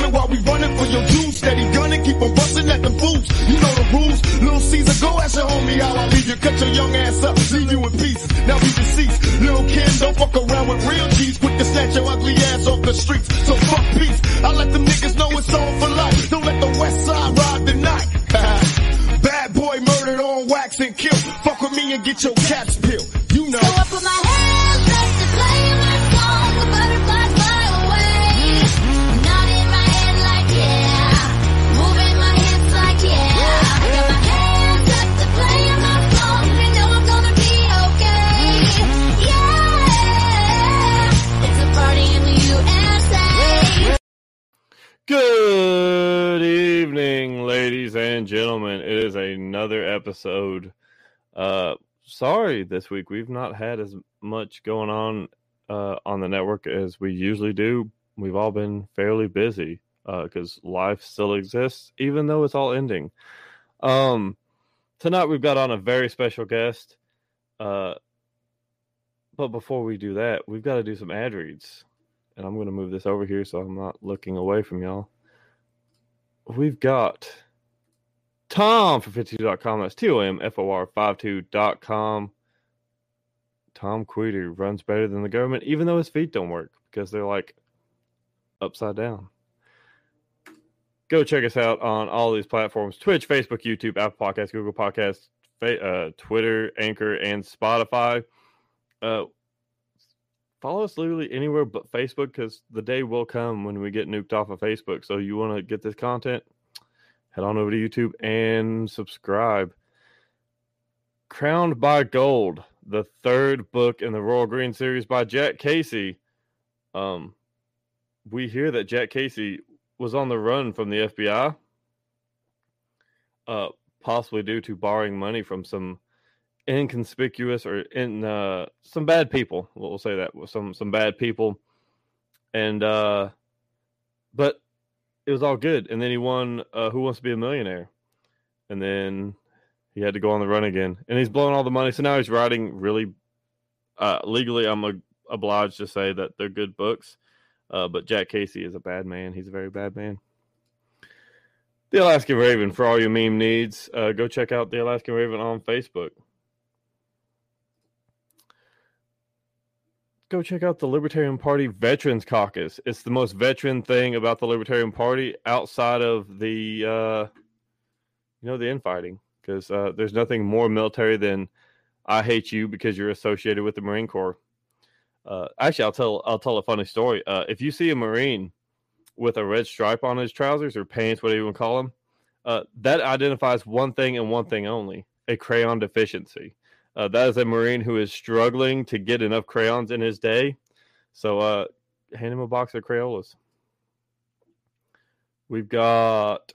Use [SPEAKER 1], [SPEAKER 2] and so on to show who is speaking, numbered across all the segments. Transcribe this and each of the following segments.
[SPEAKER 1] coming while we running for your juice. Steady gunning, keep on busting at the fools. You know the rules. Little Caesar, go ask your homie how I leave you. Cut your young ass up, leave you in pieces. Now we deceased. Little Kim, don't fuck around with real G's. Quick to snatch your ugly ass off the streets. So fuck peace. I let them niggas know it's on for life. Don't let the west side ride the night. Bad boy murdered on wax and killed. Fuck with me and get your cats
[SPEAKER 2] Good evening, ladies and gentlemen. It is another episode. Uh, sorry, this week we've not had as much going on uh, on the network as we usually do. We've all been fairly busy because life still exists, even though it's all ending. Um, tonight we've got on a very special guest. Uh, but before we do that, we've got to do some ad reads and I'm going to move this over here so I'm not looking away from y'all. We've got Tom for 52.com. That's T O M F O R 52.com. Tom Queeter runs better than the government, even though his feet don't work because they're like upside down. Go check us out on all these platforms Twitch, Facebook, YouTube, Apple Podcasts, Google Podcasts, uh, Twitter, Anchor, and Spotify. Uh, follow us literally anywhere but Facebook because the day will come when we get nuked off of Facebook. So you want to get this content, head on over to YouTube and subscribe. Crowned by Gold, the third book in the Royal Green series by Jack Casey. Um, we hear that Jack Casey was on the run from the FBI, uh, possibly due to borrowing money from some inconspicuous or in uh, some bad people. We'll say that some some bad people, and uh, but it was all good. And then he won uh, Who Wants to Be a Millionaire, and then he had to go on the run again, and he's blowing all the money. So now he's writing really uh, legally. I'm a, obliged to say that they're good books, uh, but Jack Casey is a bad man. He's a very bad man. The Alaskan Raven for all your meme needs. Uh, go check out the Alaskan Raven on Facebook. Go check out the Libertarian Party Veterans Caucus. It's the most veteran thing about the Libertarian Party outside of the, uh, you know, the infighting. Because uh, there's nothing more military than I hate you because you're associated with the Marine Corps. Uh, actually, I'll tell I'll tell a funny story. Uh, if you see a Marine with a red stripe on his trousers or pants, whatever you want to call them, uh, that identifies one thing and one thing only: a crayon deficiency. Uh, that is a Marine who is struggling to get enough crayons in his day. So uh, hand him a box of Crayolas. We've got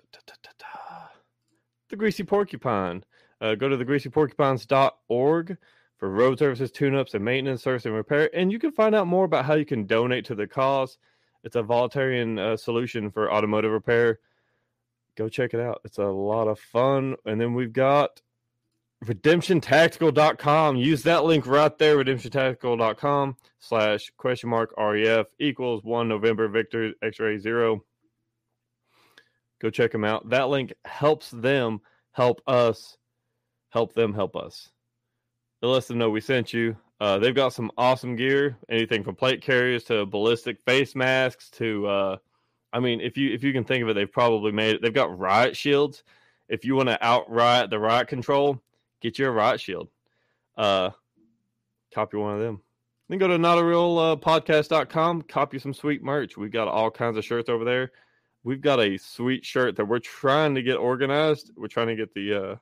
[SPEAKER 2] the Greasy Porcupine. Uh, go to thegreasyporcupines.org for road services, tune-ups, and maintenance, service, and repair. And you can find out more about how you can donate to the cause. It's a voluntarian uh, solution for automotive repair. Go check it out. It's a lot of fun. And then we've got redemptiontactical.com use that link right there redemptiontactical.com slash question mark ref equals one november victor x-ray zero. Go check them out. That link helps them help us help them help us. It lets them know we sent you. Uh, they've got some awesome gear anything from plate carriers to ballistic face masks to uh, i mean if you if you can think of it they've probably made it. They've got riot shields. If you want to out riot the riot control get you a riot shield. Uh, copy one of them. Then go to not a real uh, copy some sweet merch. We've got all kinds of shirts over there. We've got a sweet shirt that we're trying to get organized. We're trying to get the uh,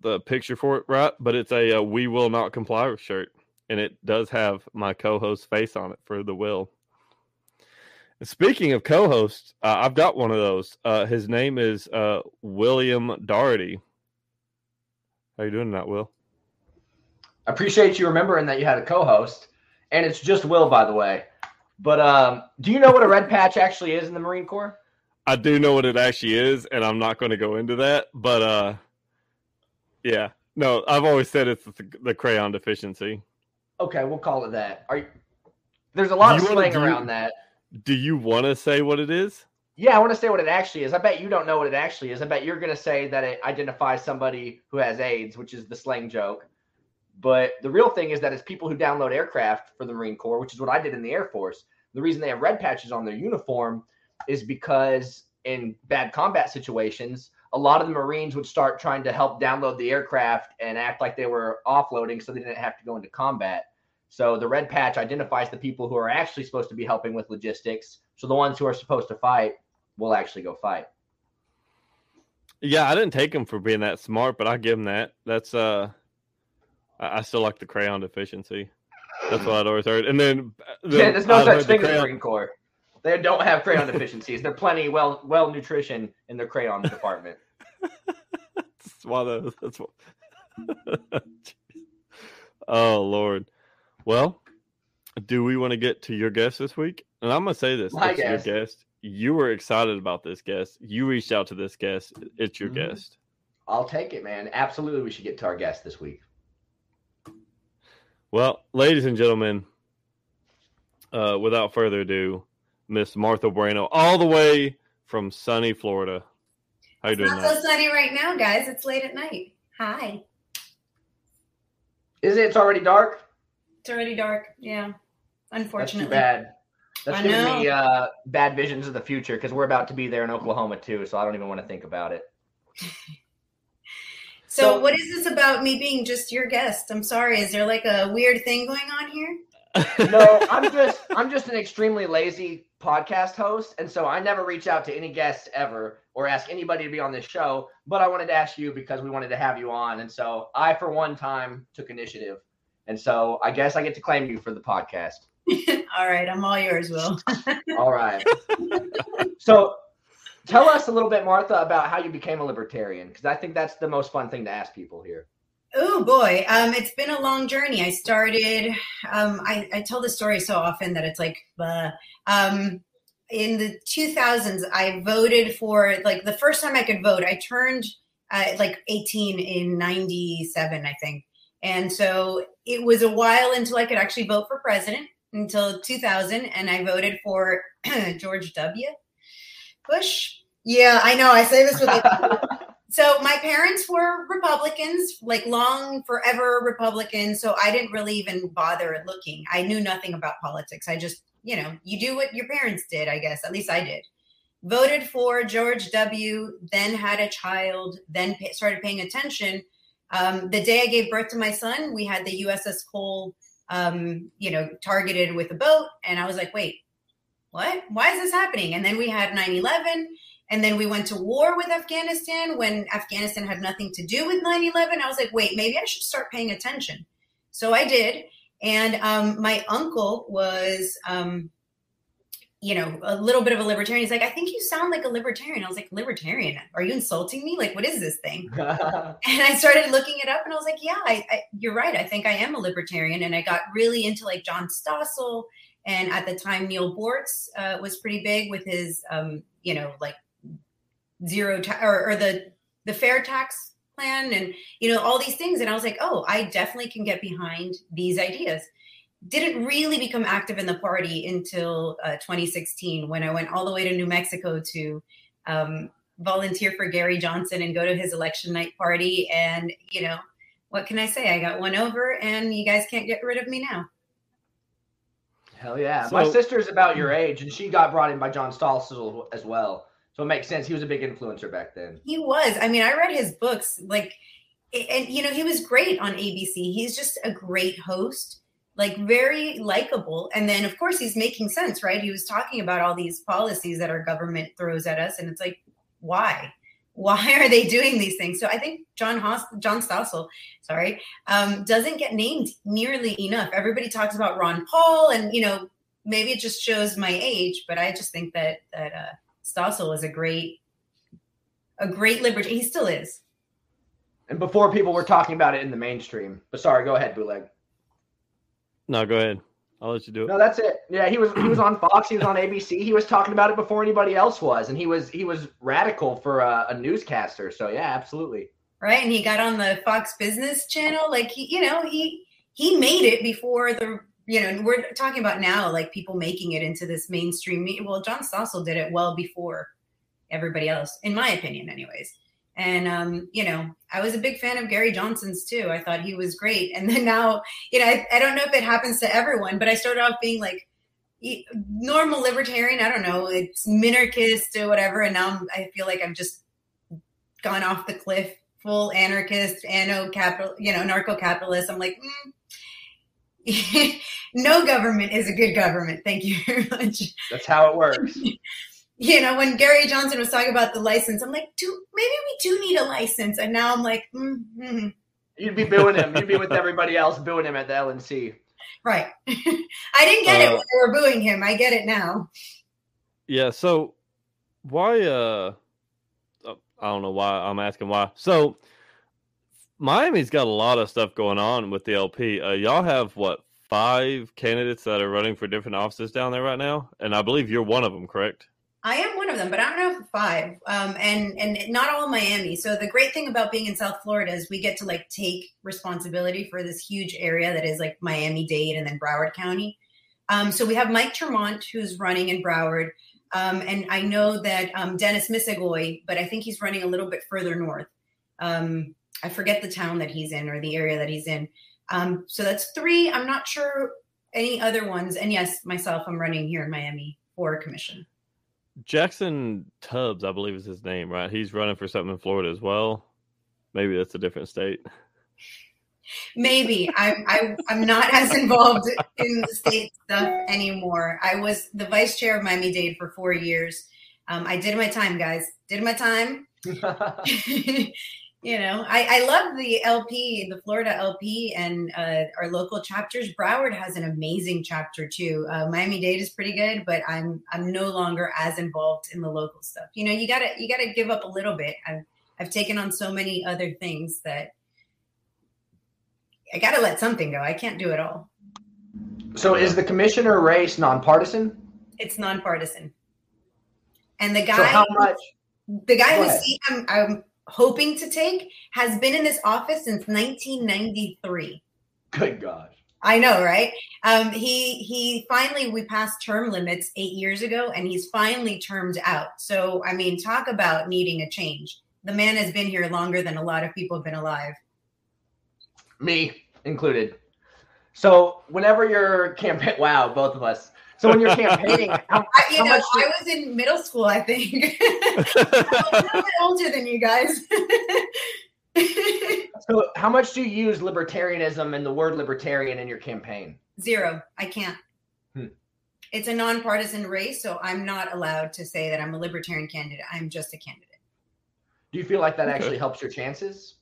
[SPEAKER 2] the picture for it right, but it's a, a we will not comply shirt, and it does have my co-host face on it for the will. Speaking of co-hosts, uh, I've got one of those. Uh, his name is uh, William Doherty. How you doing, that Will?
[SPEAKER 3] I appreciate you remembering that you had a co-host, and it's just Will, by the way. But um, do you know what a red patch actually is in the Marine Corps?
[SPEAKER 2] I do know what it actually is, and I'm not going to go into that. But uh, yeah, no, I've always said it's the, the crayon deficiency.
[SPEAKER 3] Okay, we'll call it that. Are you, there's a lot
[SPEAKER 2] You
[SPEAKER 3] of slang
[SPEAKER 2] do-
[SPEAKER 3] around that.
[SPEAKER 2] Do you want to say what it is?
[SPEAKER 3] Yeah, I want to say what it actually is. I bet you don't know what it actually is. I bet you're going to say that it identifies somebody who has AIDS, which is the slang joke. But the real thing is that it's people who download aircraft for the Marine Corps, which is what I did in the Air Force. The reason they have red patches on their uniform is because in bad combat situations, a lot of the Marines would start trying to help download the aircraft and act like they were offloading so they didn't have to go into combat. So the red patch identifies the people who are actually supposed to be helping with logistics. So the ones who are supposed to fight will actually go fight.
[SPEAKER 2] Yeah, I didn't take him for being that smart, but I give him that. That's uh, I, still like the crayon deficiency. That's what I'd always heard. And then, then
[SPEAKER 3] Yeah, there's no
[SPEAKER 2] I'd
[SPEAKER 3] such
[SPEAKER 2] the
[SPEAKER 3] thing as the
[SPEAKER 2] crayon-
[SPEAKER 3] Marine Corps. They don't have crayon deficiencies. They're plenty well well nutrition in their crayon department.
[SPEAKER 2] That's why the, that's what. oh Lord. Well, do we want to get to your guest this week? And I'm gonna say this:
[SPEAKER 3] My
[SPEAKER 2] it's
[SPEAKER 3] guest.
[SPEAKER 2] your guest. You were excited about this guest. You reached out to this guest. It's your
[SPEAKER 3] Mhm.
[SPEAKER 2] guest.
[SPEAKER 3] I'll take it, man. Absolutely, we should get to our guest this week.
[SPEAKER 2] Well, ladies and gentlemen, uh, without further ado, Miss Martha Bueno, all the way from sunny Florida. How you
[SPEAKER 4] It's
[SPEAKER 2] doing?
[SPEAKER 4] not
[SPEAKER 2] Matt?
[SPEAKER 4] so sunny right now, guys. It's late at night. Hi.
[SPEAKER 3] Is it? It's already dark.
[SPEAKER 4] It's already dark. Yeah. Unfortunately.
[SPEAKER 3] That's too bad. That's
[SPEAKER 4] I
[SPEAKER 3] giving
[SPEAKER 4] know.
[SPEAKER 3] me uh, bad visions of the future because we're about to be there in Oklahoma too. So I don't even want to think about it.
[SPEAKER 4] So,
[SPEAKER 3] So-
[SPEAKER 4] what is this about me being just your guest? I'm sorry. Is there like a weird thing going on here?
[SPEAKER 3] No, I'm just I'm just an extremely lazy podcast host, and so I never reach out to any guests ever or ask anybody to be on this show. But I wanted to ask you because we wanted to have you on, and so I, for one time, took initiative, and so I guess I get to claim you for the podcast.
[SPEAKER 4] all right. I'm all yours, Will.
[SPEAKER 3] All right. so, tell us a little bit, Martha, about how you became a libertarian, because I think that's the most fun thing to ask people here.
[SPEAKER 4] Oh boy, um, it's been a long journey. I started. Um, I, I tell this story so often that it's like, uh, um, in the 2000s, I voted for like the first time I could vote. I turned uh, like 18 in 97, I think, and so it was a while until I could actually vote for president until 2000, and I voted for George W. Bush. Yeah, I know. I say this with like so my parents were republicans like long forever republicans so i didn't really even bother looking i knew nothing about politics i just you know you do what your parents did i guess at least i did voted for george w then had a child then started paying attention um, the day i gave birth to my son we had the uss cole um, you know targeted with a boat and i was like wait what why is this happening and then we had 9-11 and then we went to war with Afghanistan when Afghanistan had nothing to do with 9 11. I was like, wait, maybe I should start paying attention. So I did. And um, my uncle was, um, you know, a little bit of a libertarian. He's like, I think you sound like a libertarian. I was like, libertarian? Are you insulting me? Like, what is this thing? and I started looking it up and I was like, yeah, I, I, you're right. I think I am a libertarian. And I got really into like John Stossel. And at the time, Neal Boortz uh, was pretty big with his, um, you know, like zero ta- or, or the the fair tax plan and you know all these things and i was like oh i definitely can get behind these ideas didn't really become active in the party until uh, 2016 when i went all the way to new mexico to um, volunteer for gary johnson and go to his election night party and you know what can i say i got one over and you guys can't get rid of me now
[SPEAKER 3] Hell yeah. My sister's about your age, and she got brought in by John Stossel as well. So it makes sense. He was a big influencer back then.
[SPEAKER 4] He was. I mean, I read his books, like, and you know, he was great on ABC. He's just a great host, like very likable. And then, of course, he's making sense, right? He was talking about all these policies that our government throws at us, and it's like, why? Why are they doing these things? So I think John Haas, John Stossel, sorry, um, doesn't get named nearly enough. Everybody talks about Ron Paul, and you know, maybe it just shows my age, but I just think that that uh, Stossel was a great a great liberty. He still is.
[SPEAKER 3] And before people were talking about it in the mainstream. But sorry, go ahead, bootleg.
[SPEAKER 2] No, go ahead. I'll let you do it.
[SPEAKER 3] No, that's it. Yeah, he was he was on Fox. He was on ABC. He was talking about it before anybody else was, and he was he was radical for a, a newscaster. So yeah, absolutely.
[SPEAKER 4] Right. And he got on the Fox Business channel. Like he, you know, he he made it before the you know, and we're talking about now, like people making it into this mainstream. Well, John Stossel did it well before everybody else, in my opinion, anyways. And um, you know, I was a big fan of Gary Johnson's too. I thought he was great. And then now, you know, I, I don't know if it happens to everyone, but I started off being like normal libertarian. I don't know, it's minarchist or whatever, and now I'm, I feel like I've just gone off the cliff, full anarchist, anno capital, you know, narco capitalist. I'm like. Mm. no government is a good government. Thank you very much
[SPEAKER 3] That's how it works.
[SPEAKER 4] you know, when Gary Johnson was talking about the license, I'm like, do maybe we do need a license, and now I'm like, mm, mm,
[SPEAKER 3] You'd be booing him. You'd be with everybody else booing him at the LNC.
[SPEAKER 4] right. I didn't get it
[SPEAKER 2] Uh,
[SPEAKER 4] when they were booing him. I get it now.
[SPEAKER 2] Yeah. So why? Uh, uh, I don't know why. I'm asking why. So Miami's got a lot of stuff going on with the LP. Uh, y'all have what five candidates that are running for different offices down there right now, and I believe you're one of them, correct?
[SPEAKER 4] I am one of them, but I don't know five. Um, and and not all Miami. So the great thing about being in South Florida is we get to like take responsibility for this huge area that is like Miami Dade and then Broward County. Um, so we have Mike Tremont who's running in Broward, um, and I know that um, Dennis Misegoy, but I think he's running a little bit further north. Um, I forget the town that he's in or the area that he's in. Um, so that's three. I'm not sure any other ones. And yes, myself, I'm running here in Miami for commission.
[SPEAKER 2] Jackson Tubbs, I believe is his name, right? He's running for something in Florida as well. Maybe that's a different state.
[SPEAKER 4] Maybe I'm I, I'm not as involved in the state stuff anymore. I was the vice chair of Miami Dade for four years. Um, I did my time, guys. Did my time. you know, I, I love the LP, the Florida LP, and uh, our local chapters. Broward has an amazing chapter too. Uh, Miami Dade is pretty good, but I'm I'm no longer as involved in the local stuff. You know, you gotta you gotta give up a little bit. I've I've taken on so many other things that I gotta let something go. I can't do it all.
[SPEAKER 3] so is the commissioner race nonpartisan?
[SPEAKER 4] It's nonpartisan. And the guy,
[SPEAKER 3] So how much?
[SPEAKER 4] the guy who's. I'm, I'm hoping to take has been in this office since 1993.
[SPEAKER 3] Good gosh.
[SPEAKER 4] I know, right? Um, he he finally we passed term limits eight years ago, and he's finally termed out. So I mean, talk about needing a change. The man has been here longer than a lot of people have been alive.
[SPEAKER 3] Me included. So whenever you're campaign, wow, both of us. So when you're campaigning, how,
[SPEAKER 4] I, you
[SPEAKER 3] how
[SPEAKER 4] know,
[SPEAKER 3] much?
[SPEAKER 4] I was in middle school, I think. I'm a little bit older than you guys.
[SPEAKER 3] so how much do you use libertarianism and the word libertarian in your campaign?
[SPEAKER 4] Zero. I can't.
[SPEAKER 3] Hmm.
[SPEAKER 4] It's a nonpartisan race, so I'm not allowed to say that I'm a libertarian candidate. I'm just a candidate.
[SPEAKER 3] Do you feel like that
[SPEAKER 2] Okay.
[SPEAKER 3] actually helps your chances?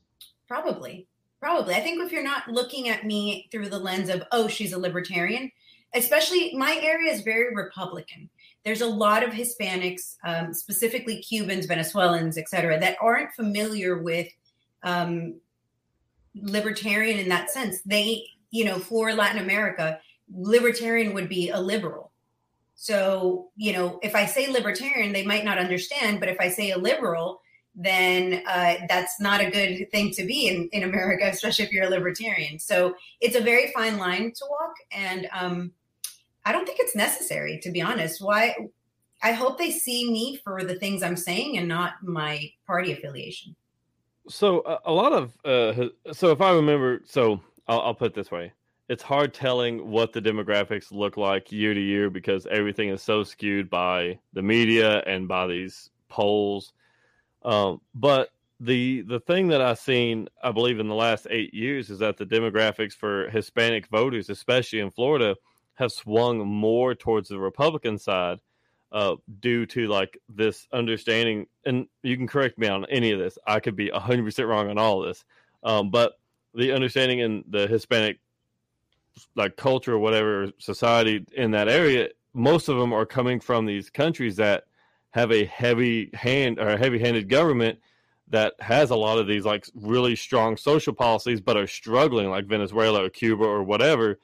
[SPEAKER 4] Probably. Probably. I think if you're not looking at me through the lens of, oh, she's a libertarian, especially my area is very Republican. There's a lot of Hispanics, um, specifically Cubans, Venezuelans, et cetera, that aren't familiar with um, libertarian in that sense. They, you know, for Latin America, libertarian would be a liberal. So, you know, if I say libertarian, they might not understand, but if I say a liberal, then uh, that's not a good thing to be in, in America, especially if you're a libertarian. So it's a very fine line to walk. And um, I don't think it's necessary, to be honest. Why? I hope they see me for the things I'm saying and not my party affiliation.
[SPEAKER 2] So a, lot of uh, so if I remember, so I'll, I'll put this way: it's hard telling what the demographics look like year to year because everything is so skewed by the media and by these polls. Um, but the the thing that I've seen, I believe, in the last eight years is that the demographics for Hispanic voters, especially in Florida, have swung more towards the Republican side uh, due to like this understanding. And you can correct me on any of this. I could be hundred percent wrong on all of this, um, but the understanding in the Hispanic like culture or whatever society in that area, most of them are coming from these countries that have a heavy hand or a heavy-handed government that has a lot of these like really strong social policies but are struggling like Venezuela or Cuba or whatever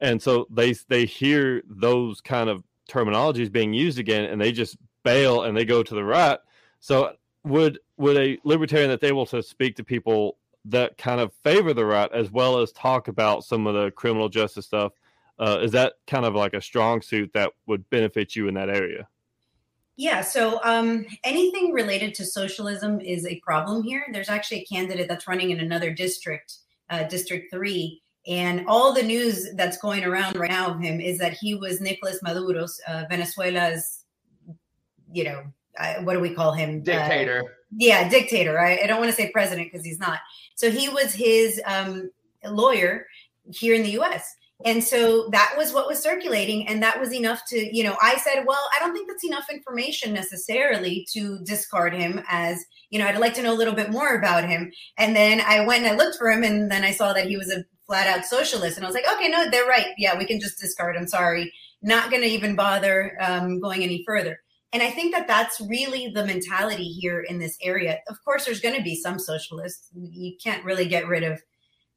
[SPEAKER 2] and so they they hear those kind of terminologies being used again and they just bail and they go to the right so would would a libertarian that's able to speak to people that kind of favor the right as well as talk about some of the criminal justice stuff Uh, is that kind of like a strong suit that would benefit you in that area?
[SPEAKER 4] Yeah, so um, anything related to socialism is a problem here. There's actually a candidate that's running in another district, uh, District 3. And all the news that's going around right now of him is that he was Nicolas Maduro's, uh, Venezuela's, you know, uh, what do we call him? Uh,
[SPEAKER 3] Dictator.
[SPEAKER 4] yeah, dictator. I, I don't want to say president because he's not. So he was his um, lawyer here in the U.S. And so that was what was circulating, and that was enough to, you know, I said, well, I don't think that's enough information necessarily to discard him as, you know, I'd like to know a little bit more about him. And then I went and I looked for him, and then I saw that he was a flat out socialist, and I was like, okay, no, they're right. Yeah, we can just discard him. Sorry, not going to even bother um, going any further. And I think that that's really the mentality here in this area. Of course, there's going to be some socialists. You can't really get rid of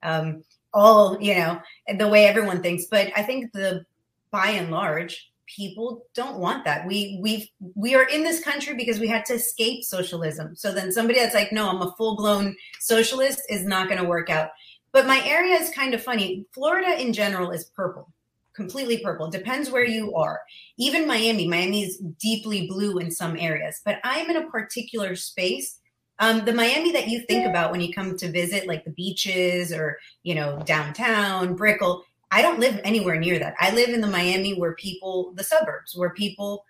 [SPEAKER 4] um, all, you know, the way everyone thinks. But I think the by and large, people don't want that. We we we are in this country because we had to escape socialism. So then somebody that's like, no, I'm a full blown socialist is not going to work out. But my area is kind of funny. Florida in general is purple completely purple. Depends where you are. Even Miami, Miami is deeply blue in some areas, but I'm in a particular space. Um, the Miami that you think about when you come to visit, like the beaches or you know downtown Brickell, I don't live anywhere near that. I live in the Miami where people, the suburbs, where people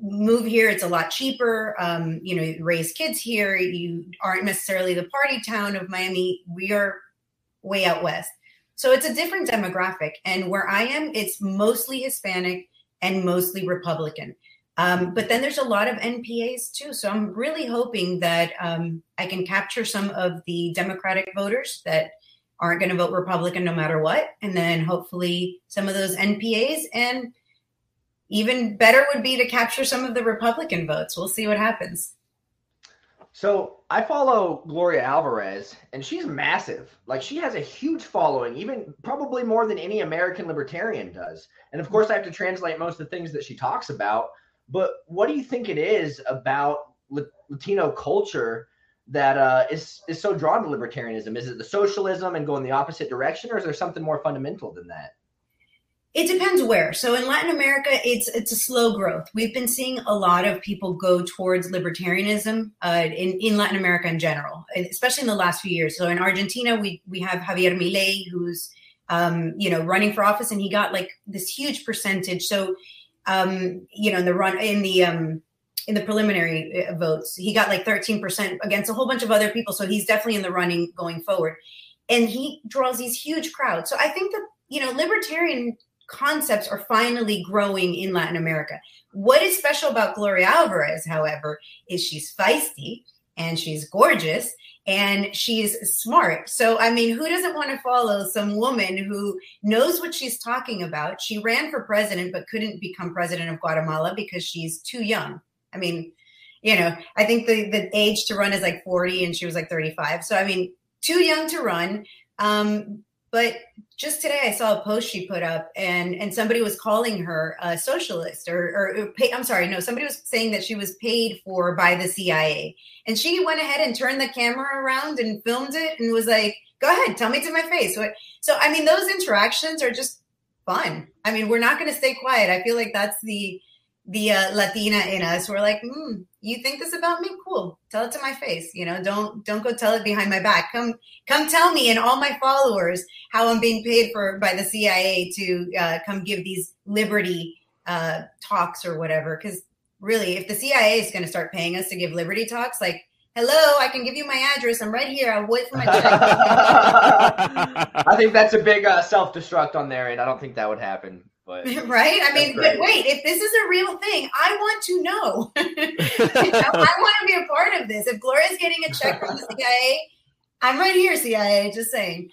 [SPEAKER 4] move here. It's a lot cheaper. Um, you know, you raise kids here. You aren't necessarily the party town of Miami. We are way out west. So it's a different demographic. And where I am, it's mostly Hispanic and mostly Republican. Um, but then there's a lot of NPAs too. So I'm really hoping that um, I can capture some of the Democratic voters that aren't going to vote Republican no matter what. And then hopefully some of those NPAs. And even better would be to capture some of the Republican votes. We'll see what happens.
[SPEAKER 3] So I follow Gloria Alvarez, and she's massive. Like she has a huge following, even probably more than any American libertarian does. And of course, I have to translate most of the things that she talks about. But what do you think it is about Latino culture that uh, is is so drawn to libertarianism? Is it the socialism and going the opposite direction, or is there something more fundamental than that?
[SPEAKER 4] It depends where. So in Latin America, it's it's a slow growth. We've been seeing a lot of people go towards libertarianism uh, in in Latin America in general, especially in the last few years. So in Argentina, we we have Javier Milei, who's um, you know running for office, and he got like this huge percentage. So um, you know in the run in the um, in the preliminary votes, he got like thirteen percent against a whole bunch of other people. So he's definitely in the running going forward, and he draws these huge crowds. So I think that you know libertarian concepts are finally growing in Latin America. What is special about Gloria Alvarez, however, is she's feisty and she's gorgeous and she's smart. So, I mean, who doesn't want to follow some woman who knows what she's talking about? She ran for president, but couldn't become president of Guatemala because she's too young. I mean, you know, I think the, the age to run is like 40 and she was like 35. So, I mean, too young to run. Um, but just today, I saw a post she put up, and and somebody was calling her a socialist, or, or, pay, I'm sorry, no, somebody was saying that she was paid for by the CIA, and she went ahead and turned the camera around and filmed it, and was like, "Go ahead, tell me to my face." What? So, I mean, those interactions are just fun. I mean, we're not going to stay quiet. I feel like that's the the uh, Latina in us. We're like, mm, you think this about me? Cool. Tell it to my face. You know, don't don't go tell it behind my back. Come come tell me and all my followers how I'm being paid for by the CIA to uh, come give these liberty uh, talks or whatever. Because really, if the CIA is going to start paying us to give liberty talks, like. Hello, I can give you my address. I'm right here. I'll wait for my check.
[SPEAKER 3] I think that's a big uh, self destruct on there, and I don't think that would happen. But
[SPEAKER 4] right? I mean,
[SPEAKER 3] great.
[SPEAKER 4] but wait, if this is a real thing, I want to know. You know, I want to be a part of this. If Gloria's getting a check from the CIA, I'm right here, CIA. Just saying.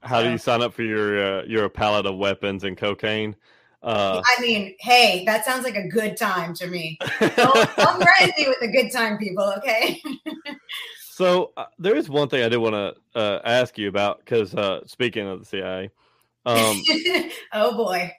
[SPEAKER 2] How do you sign up for your uh, your pallet of weapons and cocaine? Uh,
[SPEAKER 4] I mean, hey, that sounds like a good time to me. Don't, don't threaten me with a good time, people. Okay.
[SPEAKER 2] so uh, there is one thing I did want to uh, ask you about because uh, speaking of the CIA, um,
[SPEAKER 4] oh boy.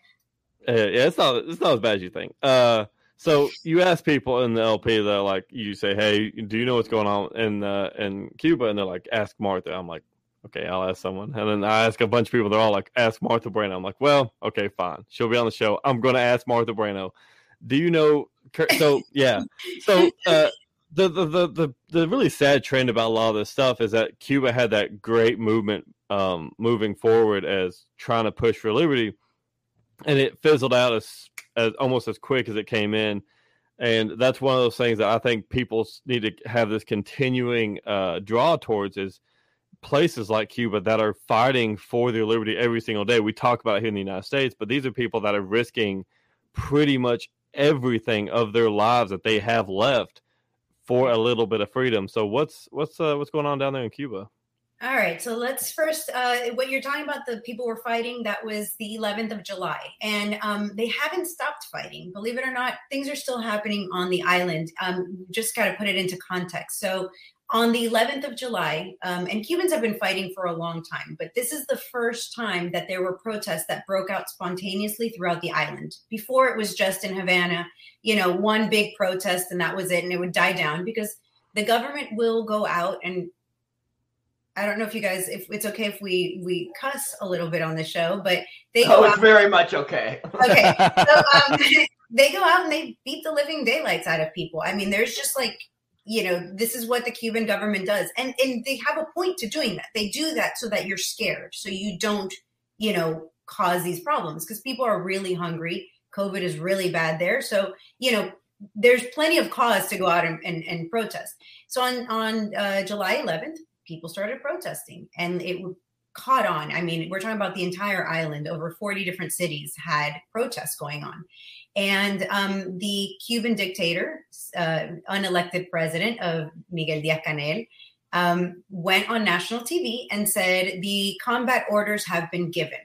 [SPEAKER 2] Uh, yeah, it's not it's not as bad as you think. Uh, so you ask people in the LP that like you say, "Hey, do you know what's going on in uh, in Cuba?" And they're like, "Ask Martha." I'm like, okay, I'll ask someone. And then I ask a bunch of people. They're all like, ask Martha Bueno. I'm like, well, okay, fine. She'll be on the show. I'm going to ask Martha Bueno. Do you know? So yeah. So uh, the, the the the the really sad trend about a lot of this stuff is that Cuba had that great movement um, moving forward as trying to push for liberty, and it fizzled out as as almost as quick as it came in. And that's one of those things that I think people need to have this continuing uh, draw towards is places like Cuba that are fighting for their liberty every single day. We talk about it here in the United States, but these are people that are risking pretty much everything of their lives that they have left for a little bit of freedom. So what's what's uh, what's going on down there in Cuba?
[SPEAKER 4] All right, so let's first. Uh, what you're talking about, the people were fighting. That was the 11th of July, and um, they haven't stopped fighting. Believe it or not, things are still happening on the island. Um, just got to put it into context. So on the 11th of July, um, and Cubans have been fighting for a long time, but this is the first time that there were protests that broke out spontaneously throughout the island. Before it was just in Havana, you know, one big protest and that was it, and it would die down because the government will go out and I don't know if you guys, if it's okay if we we cuss a little bit on the show, but they go
[SPEAKER 3] Oh, it's
[SPEAKER 4] out.
[SPEAKER 3] very much okay.
[SPEAKER 4] Okay, so um, they go out and they beat the living daylights out of people. I mean, there's just like you know, this is what the Cuban government does, and and they have a point to doing that. They do that so that you're scared, so you don't, you know, cause these problems because people are really hungry. COVID is really bad there, so you know, there's plenty of cause to go out and, and, and protest. So on on uh, July 11th, people started protesting, and it caught on. I mean, we're talking about the entire island. Over 40 different cities had protests going on. And um, the Cuban dictator, uh, unelected president of Miguel Diaz Canel, um, went on national TV and said the combat orders have been given.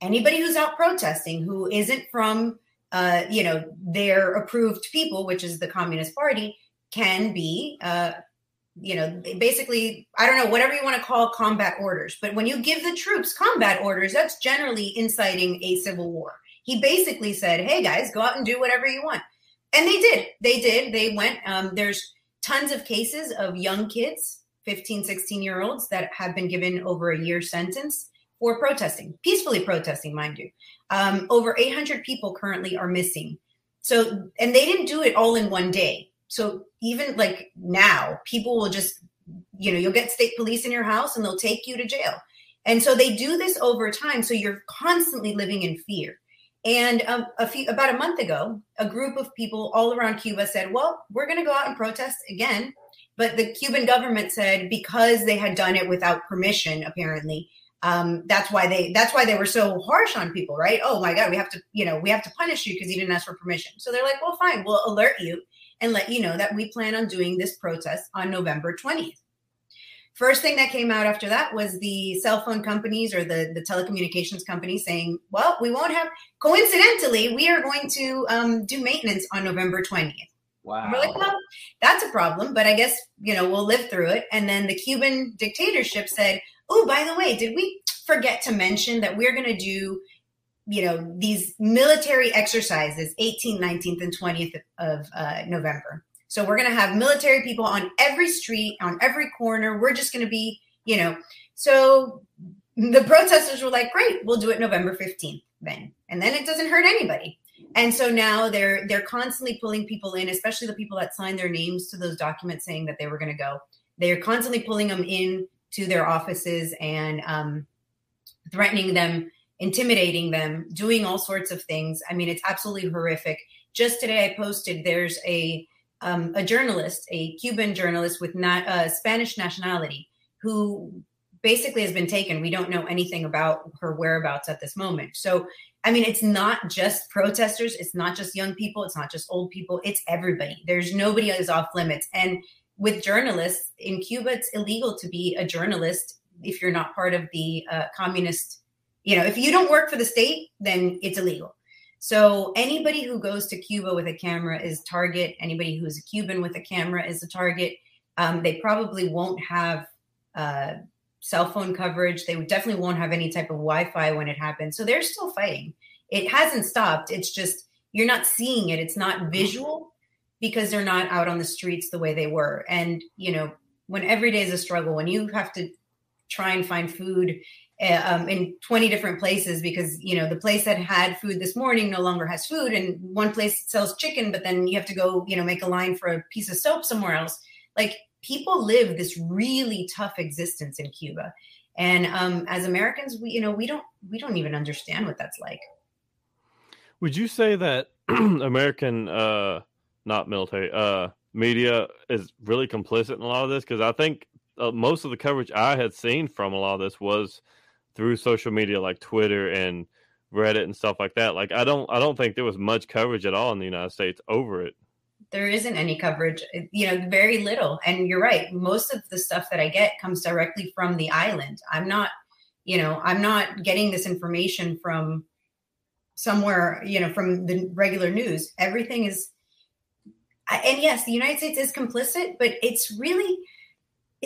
[SPEAKER 4] Anybody who's out protesting who isn't from, uh, you know, their approved people, which is the Communist Party, can be uh, you know, basically, I don't know, whatever you want to call combat orders. But when you give the troops combat orders, that's generally inciting a civil war. He basically said, hey guys, go out and do whatever you want. And they did. They did. They went. Um, there's tons of cases of young kids, 15, 16 year olds, that have been given over a year sentence for protesting, peacefully protesting, mind you. Um, over 800 people currently are missing. So, and they didn't do it all in one day. So even like now, people will just, you know, you'll get state police in your house and they'll take you to jail. And so they do this over time. So you're constantly living in fear. And um, a few about a month ago, a group of people all around Cuba said, "Well, we're going to go out and protest again." But the Cuban government said because they had done it without permission, apparently, um, that's why they that's why they were so harsh on people, right? Oh my God, we have to, you know, we have to punish you because you didn't ask for permission. So they're like, "Well, fine, we'll alert you." And let you know that we plan on doing this protest on November 20th. First thing that came out after that was the cell phone companies or the, the telecommunications companies saying, well, we won't have, coincidentally, we are going to um, do maintenance on November 20th.
[SPEAKER 3] Wow.
[SPEAKER 4] We're like, well, that's a problem, but I guess, you know, we'll live through it. And then the Cuban dictatorship said, oh, by the way, did we forget to mention that we're going to do you know these military exercises 18th 19th and 20th of uh, november. So we're going to have military people on every street on every corner. We're just going to be you know so the protesters were like great we'll do it november 15th then. And then it doesn't hurt anybody. And so now they're they're constantly pulling people in especially the people that signed their names to those documents saying that they were going to go. They're constantly pulling them in to their offices and um, threatening them intimidating them, doing all sorts of things. I mean, it's absolutely horrific. Just today, I posted there's a um, a journalist, a Cuban journalist with not uh, Spanish nationality, who basically has been taken. We don't know anything about her whereabouts at this moment. So, I mean, it's not just protesters. It's not just young people. It's not just old people. It's everybody. There's nobody is off limits. And with journalists in Cuba, it's illegal to be a journalist if you're not part of the uh, communist you know, if you don't work for the state, then it's illegal. So anybody who goes to Cuba with a camera is target. Anybody who's a Cuban with a camera is a target. Um, they probably won't have uh, cell phone coverage. They definitely won't have any type of Wi-Fi when it happens. So they're still fighting. It hasn't stopped. It's just you're not seeing it. It's not visual because they're not out on the streets the way they were. And you know, when every day is a struggle, when you have to try and find food um, in 20 different places because you know the place that had food this morning no longer has food and one place sells chicken but then you have to go you know make a line for a piece of soap somewhere else. Like people live this really tough existence in cuba. And um, as americans we you know we don't we don't even understand what that's like.
[SPEAKER 2] Would you say that American, uh, not military, uh, media is really complicit in a lot of this? Because I think uh, most of the coverage I had seen from a lot of this was through social media like Twitter and Reddit and stuff like that. Like I don't, I don't think there was much coverage at all in the United States over it.
[SPEAKER 4] there isn't any coverage eh, you know very little and you're right most of the stuff that i get comes directly from the island i'm not you know i'm not getting this information from somewhere you know from the regular news everything is and yes the united states is complicit but it's really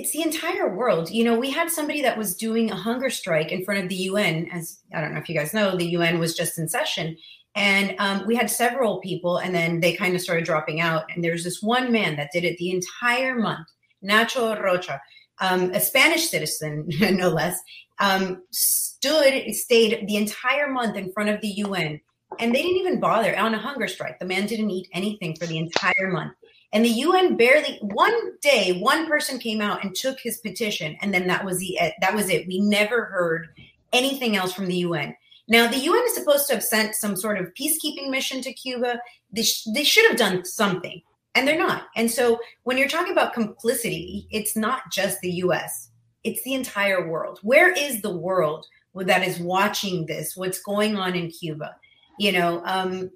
[SPEAKER 4] it's the entire world. You know we had somebody that was doing a hunger strike in front of the un as i don't know if you guys know the un was just in session. And um, we had several people and then they kind of started dropping out. And there was this one man that did it the entire month nacho rocha um, a spanish citizen no less um, stood stayed the entire month in front of the un and they didn't even bother on a hunger strike. The man didn't eat anything for the entire month and the un barely one day one person came out and took his petition and then that was the that was it we never heard anything else from the un now, the UN is supposed to have sent some sort of peacekeeping mission to Cuba. They, sh- they should have done something, and they're not. And so, when you're talking about complicity, it's not just the US, it's the entire world. Where is the world that is watching this? What's going on in Cuba? You know, um,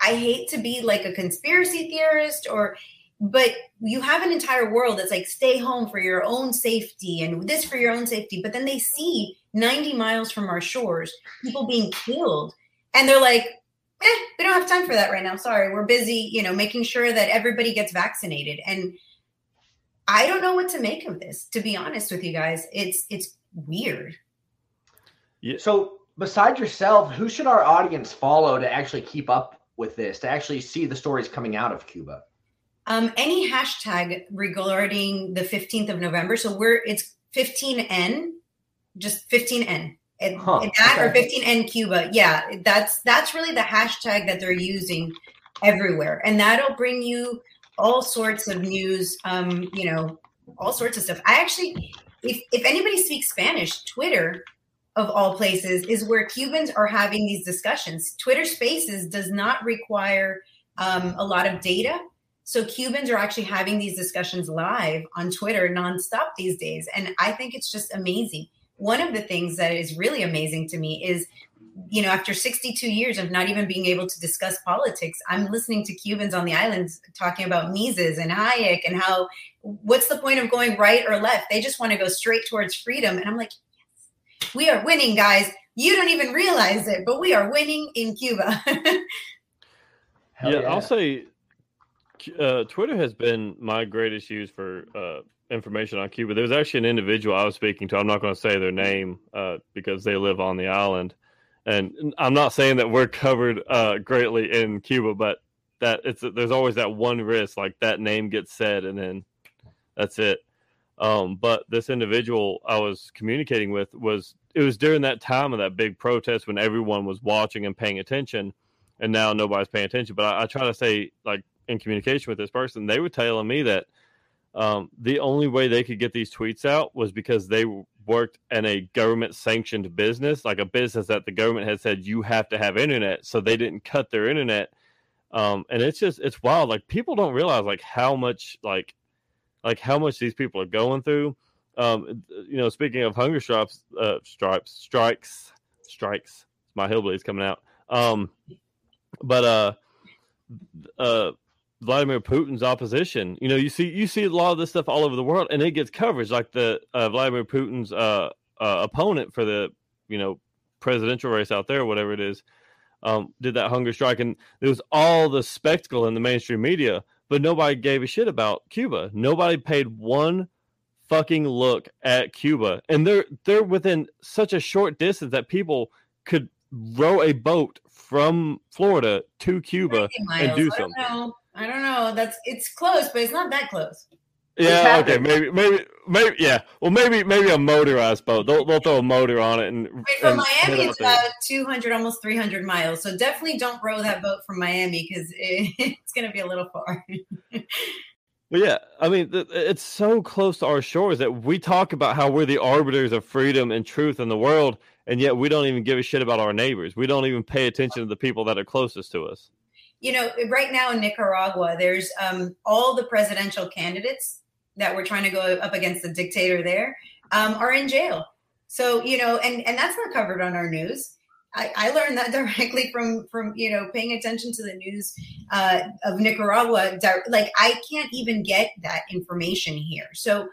[SPEAKER 4] I hate to be like a conspiracy theorist or but you have an entire world that's like stay home for your own safety and this for your own safety. But then they see 90 miles from our shores people being killed. And they're like eh, we don't have time for that right now. Sorry. We're busy you know making sure that everybody gets vaccinated. And i don't know what to make of this to be honest with you guys. It's it's weird. Yeah.
[SPEAKER 3] So, besides yourself, who should our audience follow to actually keep up with this, to actually see the stories coming out of Cuba?
[SPEAKER 4] um, any hashtag regarding the 15th of november so we're it's 15n just 15n And-
[SPEAKER 3] Huh,
[SPEAKER 4] and that or 15n cuba yeah that's that's really the hashtag that they're using everywhere. And that'll bring you all sorts of news um you know all sorts of stuff. I actually if if anybody speaks spanish twitter of all places is where cubans are having these discussions twitter spaces does not require um, a lot of data so Cubans are actually having these discussions live on Twitter nonstop these days. And I think it's just amazing. One of the things that is really amazing to me is, you know, after 62 years of not even being able to discuss politics, I'm listening to Cubans on the islands talking about Mises and Hayek and how what's the point of going right or left? They just want to go straight towards freedom. And I'm like, we are winning, guys. You don't even realize it, but we are winning in Cuba.
[SPEAKER 3] Hell
[SPEAKER 2] yeah, I'll say uh, Twitter has been my greatest use for uh, information on Cuba. There was actually an individual I was speaking to. I'm not going to say their name uh, because they live on the island, and I'm not saying that we're covered uh, greatly in Cuba, but that it's there's always that one risk, like that name gets said, and then that's it. Um, but this individual I was communicating with was it was during that time of that big protest when everyone was watching and paying attention, and now nobody's paying attention. But I, I try to say like in communication with this person, they were telling me that um, the only way they could get these tweets out was because they worked in a government sanctioned business, like a business that the government had said you have to have internet, so they didn't cut their internet. Um, and it's just it's wild. Like people don't realize like how much like like how much these people are going through. Um, you know, speaking of hunger stripes, uh, stripes, strikes, strikes. My hillbilly's coming out. Um, but uh, uh, Vladimir Putin's opposition. You know, you see you see a lot of this stuff all over the world, and it gets coverage. Like the uh, Vladimir Putin's uh, uh, opponent for the you know presidential race out there, whatever it is, um, did that hunger strike, and there was all the spectacle in the mainstream media, but nobody gave a shit about Cuba. Nobody paid one fucking look at Cuba, and they're they're within such a short distance that people could row a boat from Florida to Cuba and do something.
[SPEAKER 4] I don't know. I don't know. That's it's close, but it's not that close.
[SPEAKER 2] Yeah, okay, maybe, maybe, maybe, yeah. Well, maybe, maybe a motorized boat. They'll, they'll throw a motor on it and.
[SPEAKER 4] Wait, from
[SPEAKER 2] and
[SPEAKER 4] Miami, it's about 200, almost 300 miles. So definitely don't row that boat from Miami because it's going to be a little far.
[SPEAKER 2] Well, yeah, I mean, th- it's so close to our shores that we talk about how we're the arbiters of freedom and truth in the world, and yet we don't even give a shit about our neighbors. We don't even pay attention to the people that are closest to us.
[SPEAKER 4] you know, right now in Nicaragua, there's um, all the presidential candidates that were trying to go up against the dictator there um, are in jail. So you know, and and that's not covered on our news. I, I learned that directly from from you know paying attention to the news uh, of Nicaragua. Like I can't even get that information here. So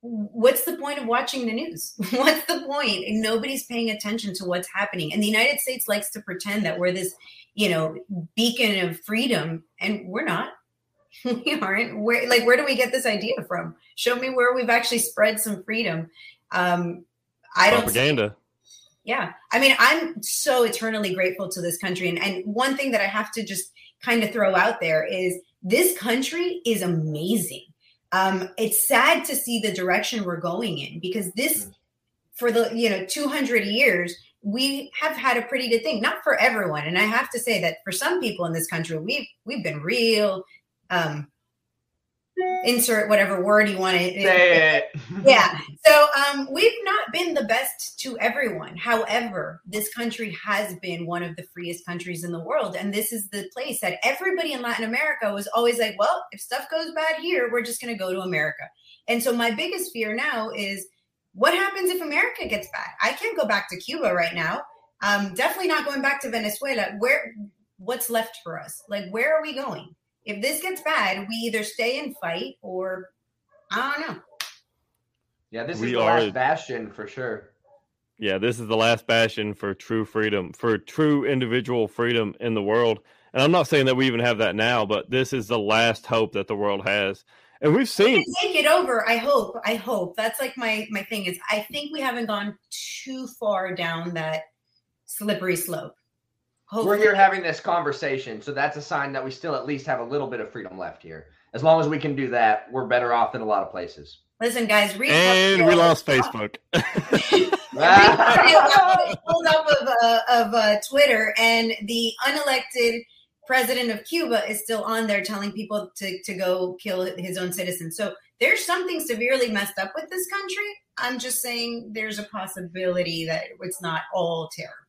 [SPEAKER 4] what's the point of watching the news? what's the point? And nobody's paying attention to what's happening. And the United States likes to pretend that we're this you know beacon of freedom, and we're not. we aren't. Where like where do we get this idea from? Show me where we've actually spread some freedom. Um, I don't. see-
[SPEAKER 2] Propaganda.
[SPEAKER 4] yeah. I mean, I'm so eternally grateful to this country. And, and one thing that I have to just kind of throw out there is this country is amazing. Um, it's sad to see the direction we're going in because this, for the, you know, 200 years, we have had a pretty good thing, not for everyone. And I have to say that for some people in this country, we've, we've been real, um, insert whatever word you want to
[SPEAKER 3] Say it.
[SPEAKER 4] yeah. So um, we've not been the best to everyone. However, this country has been one of the freest countries in the world. And this is the place that everybody in Latin America was always like, well, if stuff goes bad here, we're just going to go to America. And so my biggest fear now is what happens if America gets bad? I can't go back to Cuba right now. Um, definitely not going back to Venezuela. Where, what's left for us? Like, where are we going? If this gets bad, we either stay and fight or I don't know.
[SPEAKER 3] Yeah, this
[SPEAKER 2] We
[SPEAKER 3] is the
[SPEAKER 2] are-
[SPEAKER 3] last bastion for sure.
[SPEAKER 2] Yeah, this is the last bastion for true freedom, for true individual freedom in the world. And I'm not saying that we even have that now, but this is the last hope that the world has. And we've seen
[SPEAKER 4] take it over. I hope. I hope. That's like my my thing is I think we haven't gone too far down that slippery slope.
[SPEAKER 3] We're here having this conversation, so that's a sign that we still at least have a little bit of freedom left here. As long as we can do that, we're better off than a lot of places.
[SPEAKER 4] Listen, guys, read
[SPEAKER 2] and we lost Facebook.
[SPEAKER 4] pulled up of uh, of uh, Twitter, and the unelected president of Cuba is still on there telling people to to go kill his own citizens. So there's something severely messed up with this country. I'm just saying there's a possibility that it's not all terrible.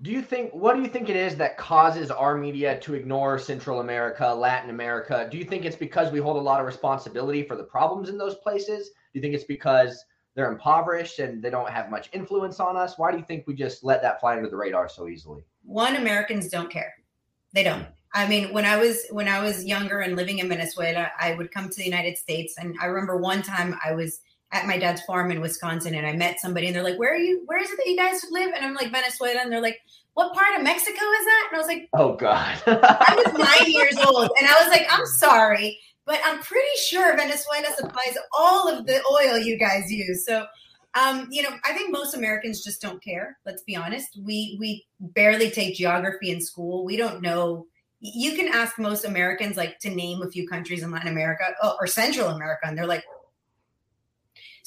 [SPEAKER 3] Do you think what do you think it is that causes our media to ignore Central America, Latin America? Do you think it's because we hold a lot of responsibility for the problems in those places? Do you think it's because they're impoverished and they don't have much influence on us? Why do you think we just let that fly under the radar so easily?
[SPEAKER 4] one americans don't care they don't i mean when i was when i was younger and living in venezuela i would come to the united states and i remember one time i was at my dad's farm in wisconsin and i met somebody and they're like where are you where is it that you guys live and i'm like venezuela and they're like what part of mexico is that and i was like
[SPEAKER 3] Oh God.
[SPEAKER 4] i was nine years old and i was like i'm sorry but i'm pretty sure venezuela supplies all of the oil you guys use so um, you know, I think most Americans just don't care. Let's be honest. We we barely take geography in school. We don't know. You can ask most Americans like to name a few countries in Latin America oh, or Central America, and they're like.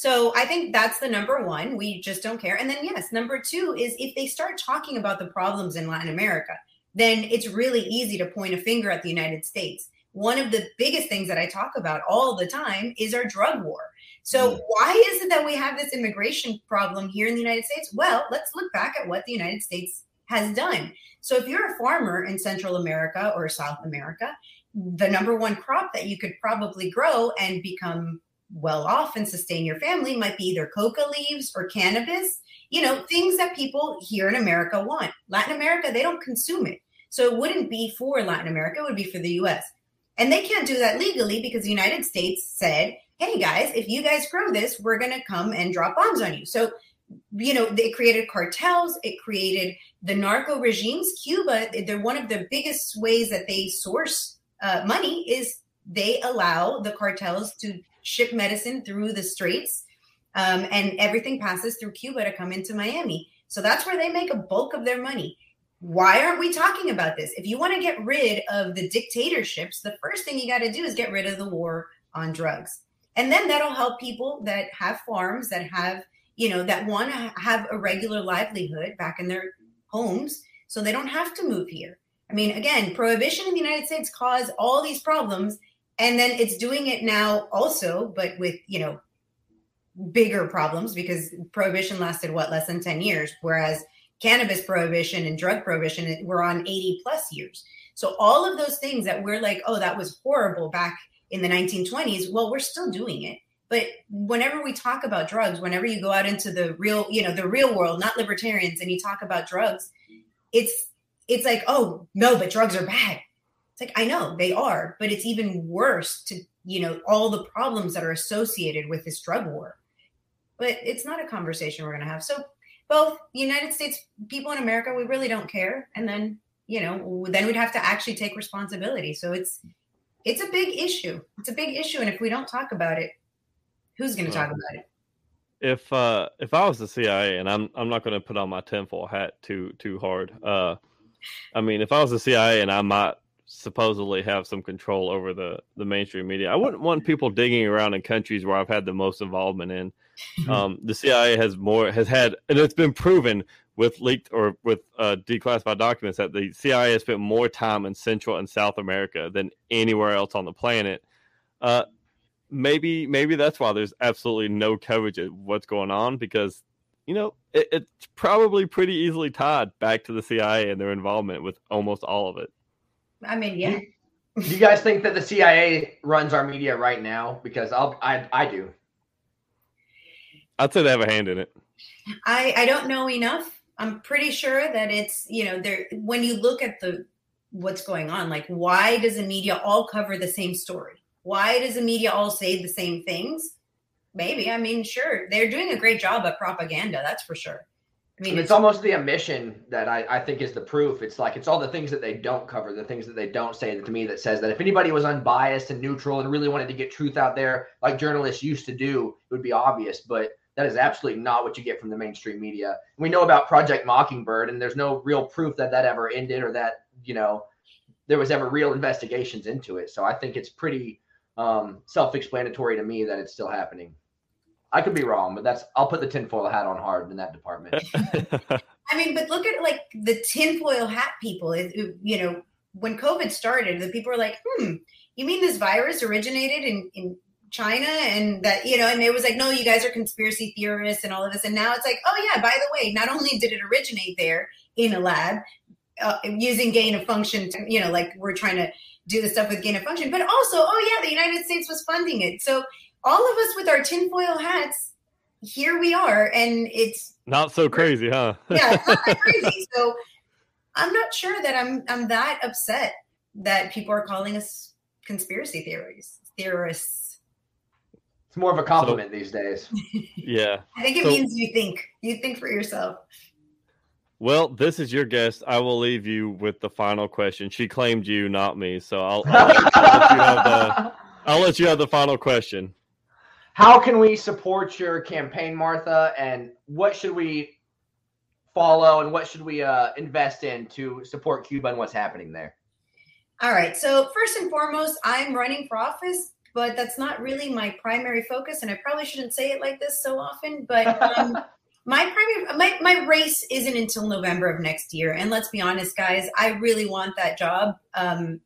[SPEAKER 4] So I think that's the number one. We just don't care. And then yes, number two is if they start talking about the problems in Latin America, then it's really easy to point a finger at the United States. One of the biggest things that I talk about all the time is our drug war. So, why is it that we have this immigration problem here in the United States? Well, let's look back at what the United States has done. So, if you're a farmer in Central America or South America, the number one crop that you could probably grow and become well off and sustain your family might be either coca leaves or cannabis, you know, things that people here in America want. Latin America, they don't consume it. So, it wouldn't be for Latin America, it would be for the US. And they can't do that legally because the United States said, hey guys, if you guys grow this, we're going to come and drop bombs on you. So, you know, they created cartels, it created the narco regimes. Cuba, they're one of the biggest ways that they source uh, money is they allow the cartels to ship medicine through the straits um, and everything passes through Cuba to come into Miami. So that's where they make a bulk of their money. Why aren't we talking about this? If you want to get rid of the dictatorships, the first thing you got to do is get rid of the war on drugs. And then that'll help people that have farms, that have, you know, that want to have a regular livelihood back in their homes so they don't have to move here. I mean, again, prohibition in the United States caused all these problems, and then it's doing it now also, but with, you know, bigger problems because prohibition lasted what less than 10 years whereas cannabis prohibition and drug prohibition were on 80 plus years. So all of those things that we're like oh that was horrible back in the 1920s well we're still doing it. But whenever we talk about drugs whenever you go out into the real you know the real world not libertarians and you talk about drugs it's it's like oh no but drugs are bad like i know they are but it's even worse to you know all the problems that are associated with this drug war but it's not a conversation we're going to have. So both United States people in America, we really don't care, and then you know, then we'd have to actually take responsibility. So it's it's a big issue. It's a big issue, and if we don't talk about it, who's going to talk about it?
[SPEAKER 2] If uh, if I was the CIA, and I'm I'm not going to put on my tinfoil hat too too hard. Uh, I mean, if I was the CIA and I might supposedly have some control over the the mainstream media, I wouldn't want people digging around in countries where I've had the most involvement in um, the CIA has more has had, and it's been proven with leaked or with uh, declassified documents that the CIA has spent more time in Central and South America than anywhere else on the planet. Uh, maybe maybe that's why there's absolutely no coverage of what's going on because you know it, it's probably pretty easily tied back to the CIA and their involvement with almost all of it.
[SPEAKER 4] I mean, yeah.
[SPEAKER 3] Do you guys think that the CIA runs our media right now? Because I'll, I I do.
[SPEAKER 2] I'd say they have a hand in it.
[SPEAKER 4] I I don't know enough. I'm pretty sure that it's you know there when you look at the what's going on, like why does the media all cover the same story? Why does the media all say the same things? Maybe I mean sure they're doing a great job at propaganda. That's for sure. I mean,
[SPEAKER 3] it's, it's, almost the omission that I, I think is the proof. It's like it's all the things that they don't cover, the things that they don't say that to me that says that if anybody was unbiased and neutral and really wanted to get truth out there, like journalists used to do, it would be obvious. But that is absolutely not what you get from the mainstream media. We know about Project Mockingbird, and there's no real proof that that ever ended or that you know there was ever real investigations into it. So I think it's pretty um, self-explanatory to me that it's still happening. I could be wrong, but that's I'll put the tinfoil hat on hard in that department.
[SPEAKER 4] I mean, but look at like the tinfoil hat people. It, it, you know, when COVID started, the people were like, "Hmm, you mean this virus originated in in China and that, you know, and it was like, no, you guys are conspiracy theorists and all of this. And now it's like, oh, yeah, by the way, not only did it originate there in a lab uh, using gain of function, to, you know, like we're trying to do the stuff with gain of function, but also, oh, yeah, the United States was funding it. So all of us with our tinfoil hats, here we are. And it's
[SPEAKER 2] not so crazy, huh?
[SPEAKER 4] yeah, it's not that crazy. So I'm not sure that I'm I'm that upset that people are calling us conspiracy theories theorists
[SPEAKER 3] it's more of a compliment so, these days.
[SPEAKER 2] Yeah.
[SPEAKER 4] I think it so, means you think. You think for yourself.
[SPEAKER 2] Well, this is your guest. I will leave you with the final question. She claimed you, not me. So I'll, I'll, let, I'll, let, the, I'll let you have the final question.
[SPEAKER 3] How can we support your campaign, Martha? And what should we follow and what should we uh, invest in to support Cuba and what's happening there?
[SPEAKER 4] All right. So, first and foremost, I'm running for office but that's not really my primary focus. And I probably shouldn't say it like this so often, but um, my primary my, my race isn't until November of next year. And let's be honest, guys, I really want that job um,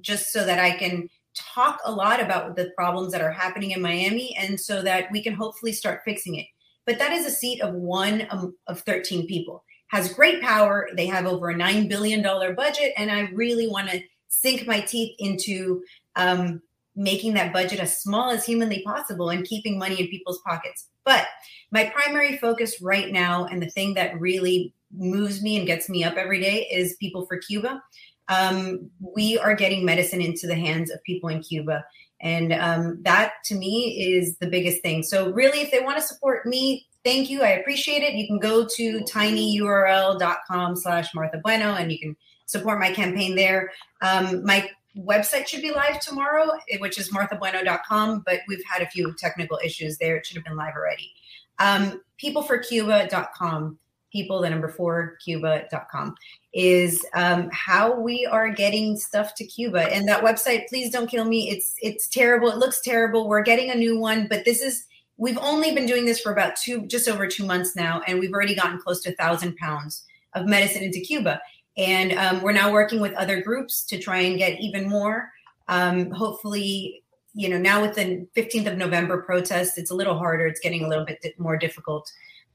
[SPEAKER 4] just so that I can talk a lot about the problems that are happening in Miami and so that we can hopefully start fixing it. But that is a seat of one um, of 13 people. Has great power. They have over a $9 billion budget. And I really want to sink my teeth into um, making that budget as small as humanly possible and keeping money in people's pockets. But my primary focus right now, and the thing that really moves me and gets me up every day, is People for Cuba. Um, we are getting medicine into the hands of people in Cuba. And um, that to me is the biggest thing. So, really, if they want to support me, thank you. I appreciate it. You can go to tinyurl.com slash Martha Bueno and you can support my campaign there. Um, my website should be live tomorrow, eh, which is marthabueno.com, but we've had a few technical issues there. It should have been live already. Um, peopleforcuba.com. people, the number four Cuba.com, is um, how we are getting stuff to Cuba. And that website, please don't kill me. It's it's terrible. It looks terrible. We're getting a new one, but this is we've only been doing this for about two, just over two months now, and we've already gotten close to a thousand pounds of medicine into Cuba. And um, we're now working with other groups to try and get even more. Um, hopefully, you know, now with the 15th of November protest, it's a little harder. It's getting a little bit more difficult.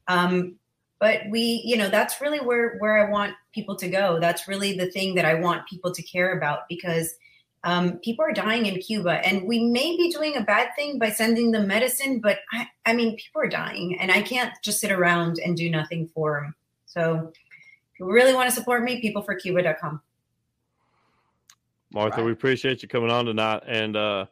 [SPEAKER 4] Um, but we, you know, that's really where where I want people to go. That's really the thing that I want people to care about because um, people are dying in Cuba, and we may be doing a bad thing by sending them medicine, but I, I mean, people are dying, and I can't just sit around and do nothing for them. So, if you really want to support me, peopleforcuba.com.
[SPEAKER 2] Martha,
[SPEAKER 3] Right.
[SPEAKER 2] we appreciate you coming on tonight, and uh,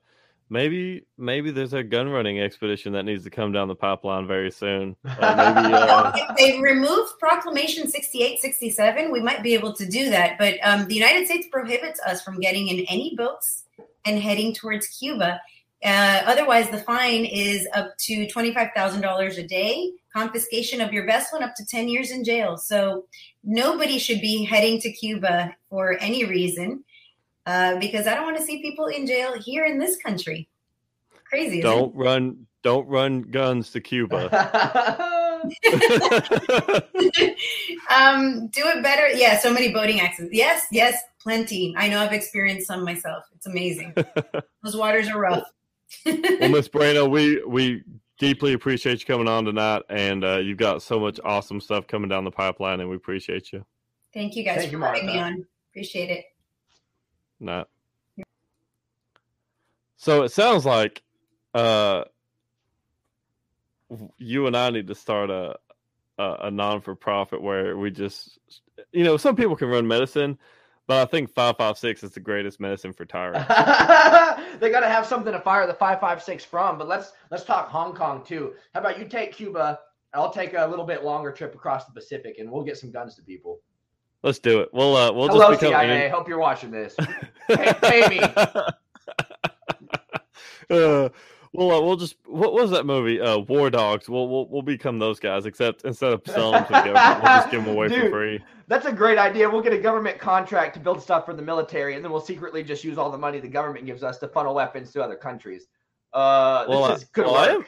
[SPEAKER 2] maybe maybe there's a gun running expedition that needs to come down the pipeline very soon. Uh, maybe uh,
[SPEAKER 4] if they removed Proclamation 68, 67, we might be able to do that. But um, the United States prohibits us from getting in any boats and heading towards Cuba. Uh, otherwise, the fine is up to $25,000 a day, confiscation of your vessel, and up to 10 years in jail. So nobody should be heading to Cuba for any reason uh, because I don't want to see people in jail here in this country. Crazy. isn't it?
[SPEAKER 2] don't run don't run guns to Cuba.
[SPEAKER 4] um, do it better. Yeah, so many boating accidents. Yes, yes, plenty. I know I've experienced some myself. It's amazing. Those waters are rough.
[SPEAKER 2] well, Miss Brano, we we deeply appreciate you coming on tonight, and uh, you've got so much awesome stuff coming down the pipeline, and we appreciate you.
[SPEAKER 4] Thank you guys
[SPEAKER 3] Thank
[SPEAKER 4] for
[SPEAKER 3] you,
[SPEAKER 4] having me on. Appreciate it.
[SPEAKER 2] Not. So it sounds like uh, you and I need to start a a, a non for profit where we just, you know, some people can run medicine, but I think five five six is the greatest medicine for tyrants.
[SPEAKER 3] they got to have something to fire the 556 from. But let's let's talk Hong Kong too. How about you take Cuba? I'll take a little bit longer trip across the Pacific, and we'll get some guns to people.
[SPEAKER 2] Let's do it. We'll uh, we'll
[SPEAKER 3] Hello,
[SPEAKER 2] just become
[SPEAKER 3] CIA. Hope you're watching this. Pay me.
[SPEAKER 2] uh, well, uh, we'll just what was that movie? Uh, War Dogs. We'll, we'll we'll become those guys, except instead of selling them to the government, we'll just give them away for free.
[SPEAKER 3] That's a great idea. We'll get a government contract to build stuff for the military, and then we'll secretly just use all the money the government gives us to funnel weapons to other countries. Uh,
[SPEAKER 2] Well,
[SPEAKER 3] this is good
[SPEAKER 2] well, I
[SPEAKER 3] work.
[SPEAKER 2] am-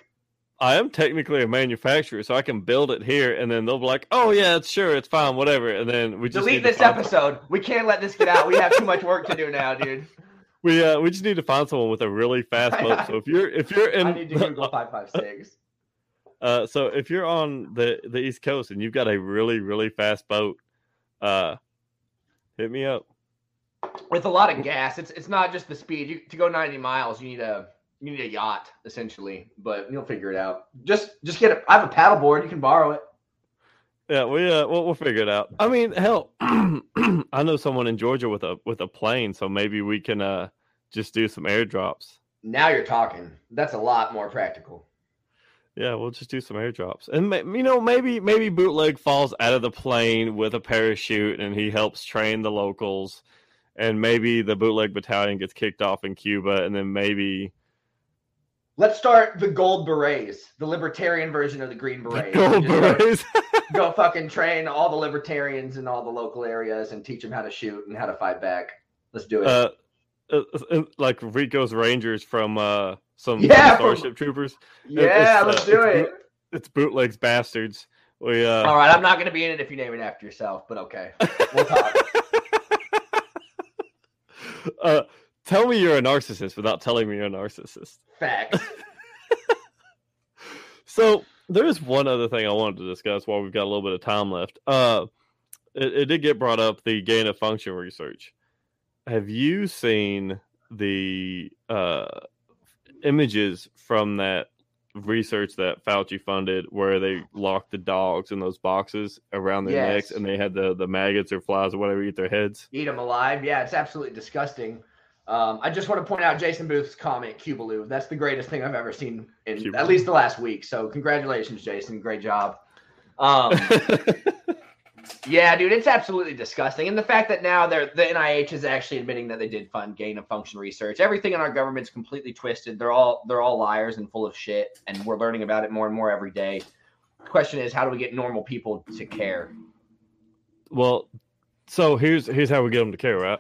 [SPEAKER 2] I am technically a manufacturer, so I can build it here, and then they'll be like, "Oh yeah, it's sure, it's fine, whatever." And then we just
[SPEAKER 3] Delete this episode. We can't let this get out. We have too much work to do now, dude.
[SPEAKER 2] We uh, we just need to find someone with a really fast boat. So if you're if you're in
[SPEAKER 3] I need to Google five five six.
[SPEAKER 2] Uh, so if you're on the the East Coast and you've got a really really fast boat, uh, hit me up.
[SPEAKER 3] With a lot of gas, it's it's not just the speed. You to go ninety miles, you need a you need a yacht essentially, but you'll figure it out. Just just get it. I have a paddleboard. You can borrow it.
[SPEAKER 2] Yeah, we uh, we'll, we'll figure it out. I mean, hell, I know someone in Georgia with a with a plane, so maybe we can uh just do some airdrops.
[SPEAKER 3] Now you're talking. That's a lot more practical.
[SPEAKER 2] Yeah, we'll just do some airdrops, and ma- you know, maybe maybe bootleg falls out of the plane with a parachute, and he helps train the locals, and maybe the bootleg battalion gets kicked off in Cuba, and then maybe
[SPEAKER 3] Let's start the gold berets, the libertarian version of the green berets.
[SPEAKER 2] gold
[SPEAKER 3] go-
[SPEAKER 2] berets.
[SPEAKER 3] go fucking train all the libertarians in all the local areas and teach them how to shoot and how to fight back. Let's do it.
[SPEAKER 2] uh, uh, uh, like Rico's Rangers from uh some
[SPEAKER 3] Yeah,
[SPEAKER 2] some
[SPEAKER 3] from-
[SPEAKER 2] Starship Troopers.
[SPEAKER 3] yeah,
[SPEAKER 2] it's,
[SPEAKER 3] let's
[SPEAKER 2] uh,
[SPEAKER 3] do
[SPEAKER 2] it's
[SPEAKER 3] it.
[SPEAKER 2] It's bootlegs bastards. We uh
[SPEAKER 3] All right, I'm not going to be in it if you name it after yourself, but okay. We'll talk.
[SPEAKER 2] tell me you're a narcissist without telling me you're a narcissist.
[SPEAKER 3] Facts.
[SPEAKER 2] So there is one other thing I wanted to discuss while we've got a little bit of time left. Uh it, it did get brought up the gain of function research. Have you seen the uh images from that research that Fauci funded where they locked the dogs in those boxes around their necks and they had the, the maggots or flies or whatever eat their heads?
[SPEAKER 3] Eat them alive. Yeah, it's absolutely disgusting. Um, I just want to point out Jason Booth's comment, Cubaloo. That's the greatest thing I've ever seen in
[SPEAKER 2] Cubaloo.
[SPEAKER 3] at least the last week. So congratulations, Jason. Great job. Um, Yeah, dude, it's absolutely disgusting. And the fact that now they're the NIH is actually admitting that they did fund gain of function research. Everything in our government's completely twisted. They're all they're all liars and full of shit, and we're learning about it more and more every day. The question is, how do we get normal people to care?
[SPEAKER 2] Well, so here's here's how we get them to care, right?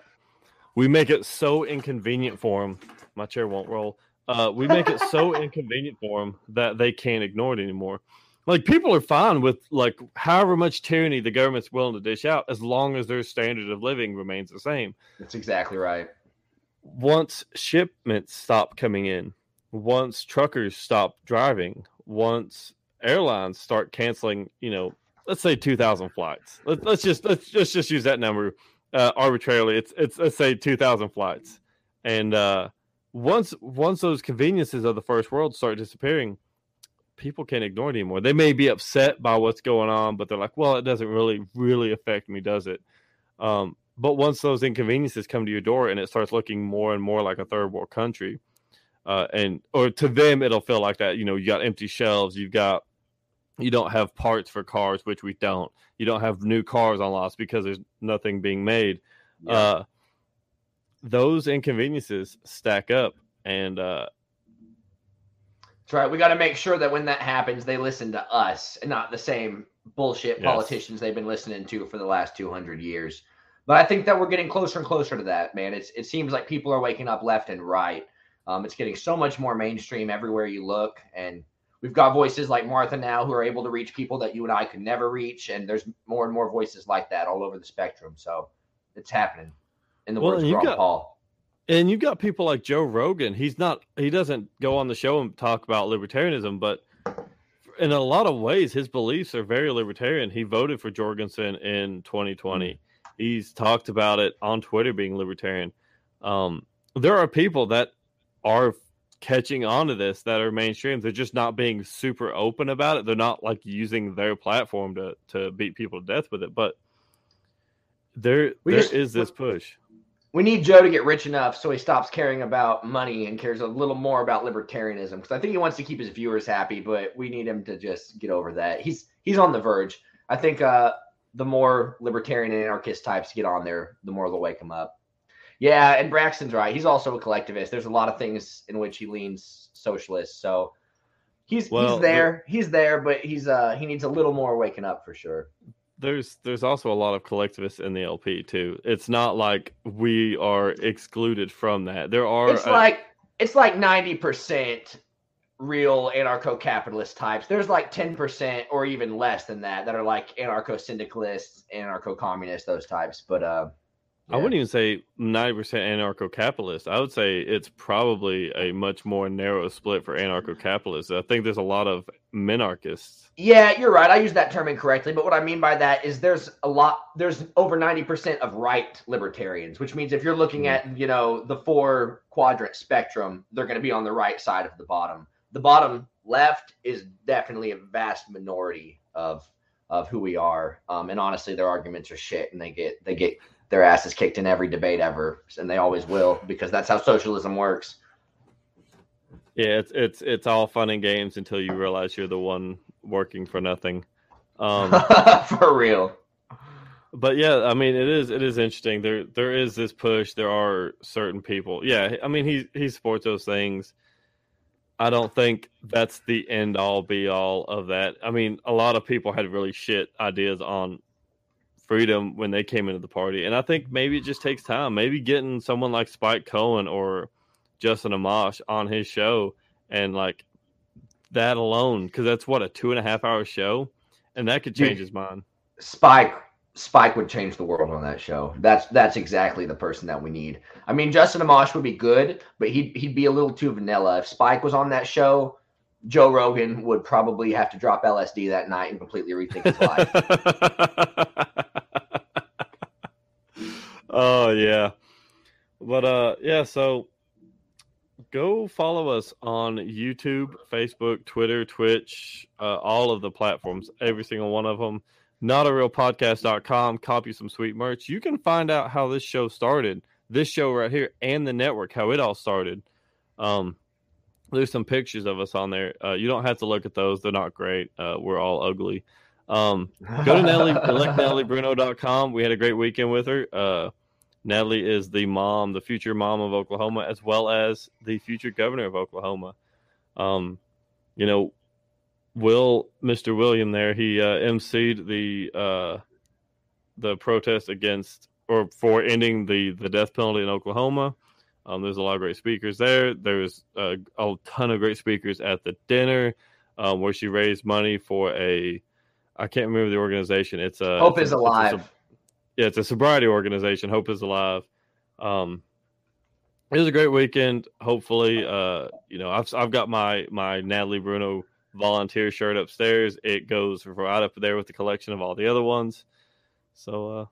[SPEAKER 2] We make it so inconvenient for them. My chair won't roll. Uh, we make it so inconvenient for them that they can't ignore it anymore. Like people are fine with like however much tyranny the government's willing to dish out, as long as their standard of living remains the same.
[SPEAKER 3] That's exactly right.
[SPEAKER 2] Once shipments stop coming in, once truckers stop driving, once airlines start canceling, you know, let's say 2000 flights. Let, let's just let's, let's just use that number uh, arbitrarily. It's it's let's say 2000 flights. And uh once once those conveniences of the first world start disappearing, people can't ignore it anymore. They may be upset by what's going on, but they're like, well, it doesn't really really affect me, does it? Um but once those inconveniences come to your door and it starts looking more and more like a third world country, uh, and or to them it'll feel like that. You know, you got empty shelves, you've got you don't have parts for cars, which we don't. You don't have new cars on lots because there's nothing being made.
[SPEAKER 3] Yeah.
[SPEAKER 2] Uh, those inconveniences stack up, and uh,
[SPEAKER 3] That's right. We got to make sure that when that happens, they listen to us and not the same bullshit
[SPEAKER 2] Yes.
[SPEAKER 3] politicians they've been listening to for the last 200 years. But I think that we're getting closer and closer to that, man. It's it seems like people are waking up left and right. Um, it's getting so much more mainstream everywhere you look, and we've got voices like Martha now who are able to reach people that you and I could never reach, and there's more and more voices like that all over the spectrum. So it's happening. In the
[SPEAKER 2] Well,
[SPEAKER 3] words of
[SPEAKER 2] and you
[SPEAKER 3] Ron
[SPEAKER 2] got-
[SPEAKER 3] Paul.
[SPEAKER 2] and you've got people like Joe Rogan. He's not he doesn't go on the show and talk about libertarianism, but in a lot of ways, his beliefs are very libertarian. He voted for Jorgensen in 2020. He's talked about it on Twitter being libertarian. Um, there are people that are catching on to this that are mainstream. They're just not being super open about it. They're not like using their platform to to beat people to death with it. But there
[SPEAKER 3] We
[SPEAKER 2] there
[SPEAKER 3] just-
[SPEAKER 2] is this push.
[SPEAKER 3] We need Joe to get rich enough so he stops caring about money and cares a little more about libertarianism because I think he wants to keep his viewers happy, but we need him to just get over that. He's he's on the verge. I think uh, the more libertarian and anarchist types get on there, the more they'll wake him up. Yeah, and Braxton's right. He's also a collectivist. There's a lot of things in which he leans socialist. So he's
[SPEAKER 2] Well,
[SPEAKER 3] he's there. He's there, but he's uh he needs a little more waking up for sure.
[SPEAKER 2] there's there's also a lot of collectivists in the LP too. It's not like we are excluded from that. There are
[SPEAKER 3] it's
[SPEAKER 2] uh,
[SPEAKER 3] like it's like 90% real anarcho-capitalist types there's like 10% or even less than that that are like anarcho-syndicalists anarcho-communists those types but uh
[SPEAKER 2] I wouldn't even say ninety percent anarcho-capitalist. I would say it's probably a much more narrow split for anarcho-capitalists. I think there's a lot of minarchists.
[SPEAKER 3] yeah you're right i use that term incorrectly but what i mean by that is there's a lot there's over 90% of right libertarians which means if you're looking
[SPEAKER 2] Mhm.
[SPEAKER 3] at you know the four quadrant spectrum they're going to be on the right side of the bottom the bottom left is definitely a vast minority of of who we are um, and honestly their arguments are shit and they get they get their asses kicked in every debate ever and they always will because that's how socialism works
[SPEAKER 2] Yeah, it's it's it's all fun and games until you realize you're the one working for nothing. Um,
[SPEAKER 3] for real
[SPEAKER 2] but yeah, I mean, it is it is interesting. There there is this push. There are certain people. Yeah, I mean, he he supports those things. I don't think that's the end all be all of that. I mean, a lot of people had really shit ideas on freedom when they came into the party, and I think maybe it just takes time. Maybe getting someone like Spike Cohen or Justin Amash on his show and like that alone, because that's what a two and a half hour show, and that could
[SPEAKER 3] Dude.
[SPEAKER 2] change his mind.
[SPEAKER 3] Spike Spike would change the world on that show. That's that's exactly the person that we need. I mean, Justin Amash would be good, but he'd he'd be a little too vanilla. If Spike was on that show, Joe Rogan would probably have to drop LSD that night and completely rethink his life.
[SPEAKER 2] oh yeah. But uh yeah so go follow us on youtube facebook twitter twitch uh, all of the platforms every single one of them not a real podcast.com copy some sweet merch. You can find out how this show started this show right here and the network how it all started. Um there's some pictures of us on there uh, you don't have to look at those they're not great uh, we're all ugly um go to Natalie, elect NatalieBruno.com. We had a great weekend with her. Uh, Natalie is the mom, the future mom of Oklahoma, as well as the future governor of Oklahoma. Um, you know, Will Mr. William there he uh, emceed the uh, the protest against or for ending the the death penalty in Oklahoma. Um, there's a lot of great speakers there. There's a, a ton of great speakers at the dinner um, where she raised money for a I can't remember the organization. It's a
[SPEAKER 3] Hope
[SPEAKER 2] it's
[SPEAKER 3] is
[SPEAKER 2] a- it's a
[SPEAKER 3] alive.
[SPEAKER 2] yeah, it's a sobriety organization. Hope is alive. Um, it was a great weekend. Hopefully, uh, you know, I've I've got my my Natalie Bruno volunteer shirt upstairs. It goes right up there with the collection of all the other ones. So uh,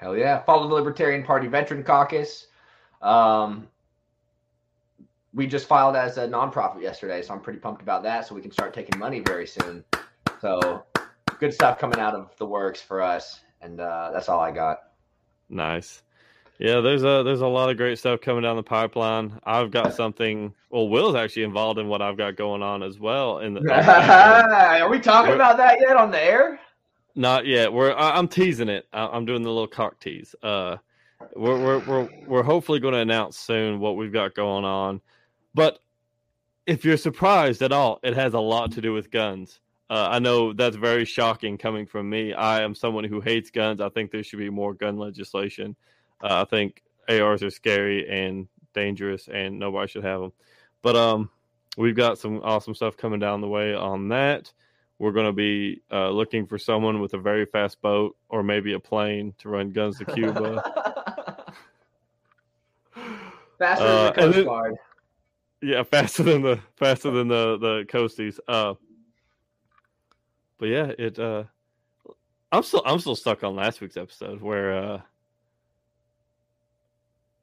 [SPEAKER 3] Hell yeah. Follow the Libertarian Party Veteran Caucus. Um, we just filed as a nonprofit yesterday, so I'm pretty pumped about that. So we can start taking money very soon. So good stuff coming out of the works for us. And uh, that's all I got.
[SPEAKER 2] Nice. Yeah, there's a there's a lot of great stuff coming down the pipeline. I've got something. Well, Will's actually involved in what I've got going on as well. In the,
[SPEAKER 3] Are we talking about that yet on the air?
[SPEAKER 2] Not yet. We're I, I'm teasing it. I, I'm doing the little cock tease. Uh, we're we're we're we're hopefully going to announce soon what we've got going on. But if you're surprised at all, it has a lot to do with guns. Uh, I know that's very shocking coming from me. I am someone who hates guns. I think there should be more gun legislation. Uh, I think ARs are scary and dangerous, and nobody should have them. But um, we've got some awesome stuff coming down the way on that. We're going to be uh, looking for someone with a very fast boat or maybe a plane to run guns to Cuba.
[SPEAKER 3] Faster
[SPEAKER 2] Uh,
[SPEAKER 3] than the Coast
[SPEAKER 2] then-
[SPEAKER 3] Guard.
[SPEAKER 2] yeah, faster than the faster than the the coasties. Uh, but yeah, it. Uh, I'm still I'm still stuck on last week's episode where uh, wh-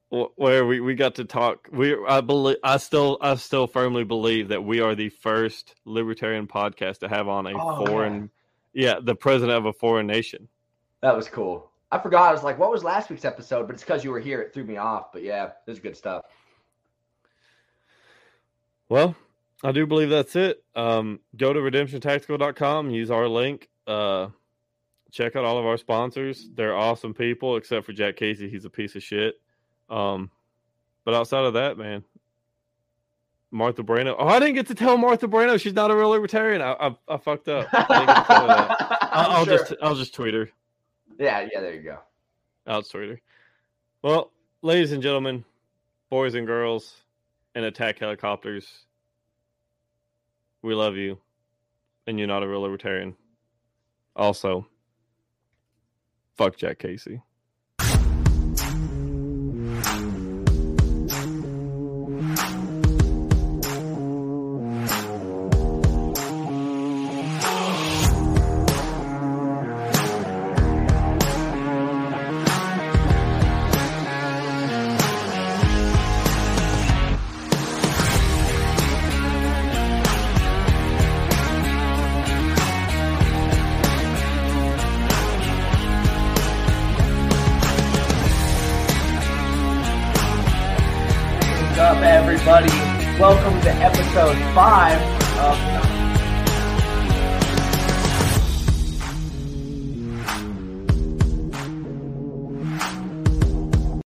[SPEAKER 2] where we, we got to talk. We I believe I still I still firmly believe that we are the first libertarian podcast to have on a
[SPEAKER 3] Oh,
[SPEAKER 2] foreign, yeah, the president of a foreign nation.
[SPEAKER 3] That was cool. I forgot. I was like, what was last week's episode? But it's because you were here. It threw me off. But yeah, this is good stuff.
[SPEAKER 2] Well, I do believe that's it. Um, go to redemptiontactical.com, use our link. Uh, check out all of our sponsors. They're awesome people, except for Jack Casey. He's a piece of shit. Um, but outside of that, man, Martha Brano. Oh, I didn't get to tell Martha Brano she's not a real libertarian. I, I, I fucked up. I didn't get to tell her that. I'll, I'll
[SPEAKER 3] Sure.
[SPEAKER 2] just I'll just tweet her.
[SPEAKER 3] Yeah, yeah, there you go.
[SPEAKER 2] I'll tweet her. Well, ladies and gentlemen, boys and girls, and attack helicopters. We love you, and you're not a real libertarian. Also, fuck Jack Casey.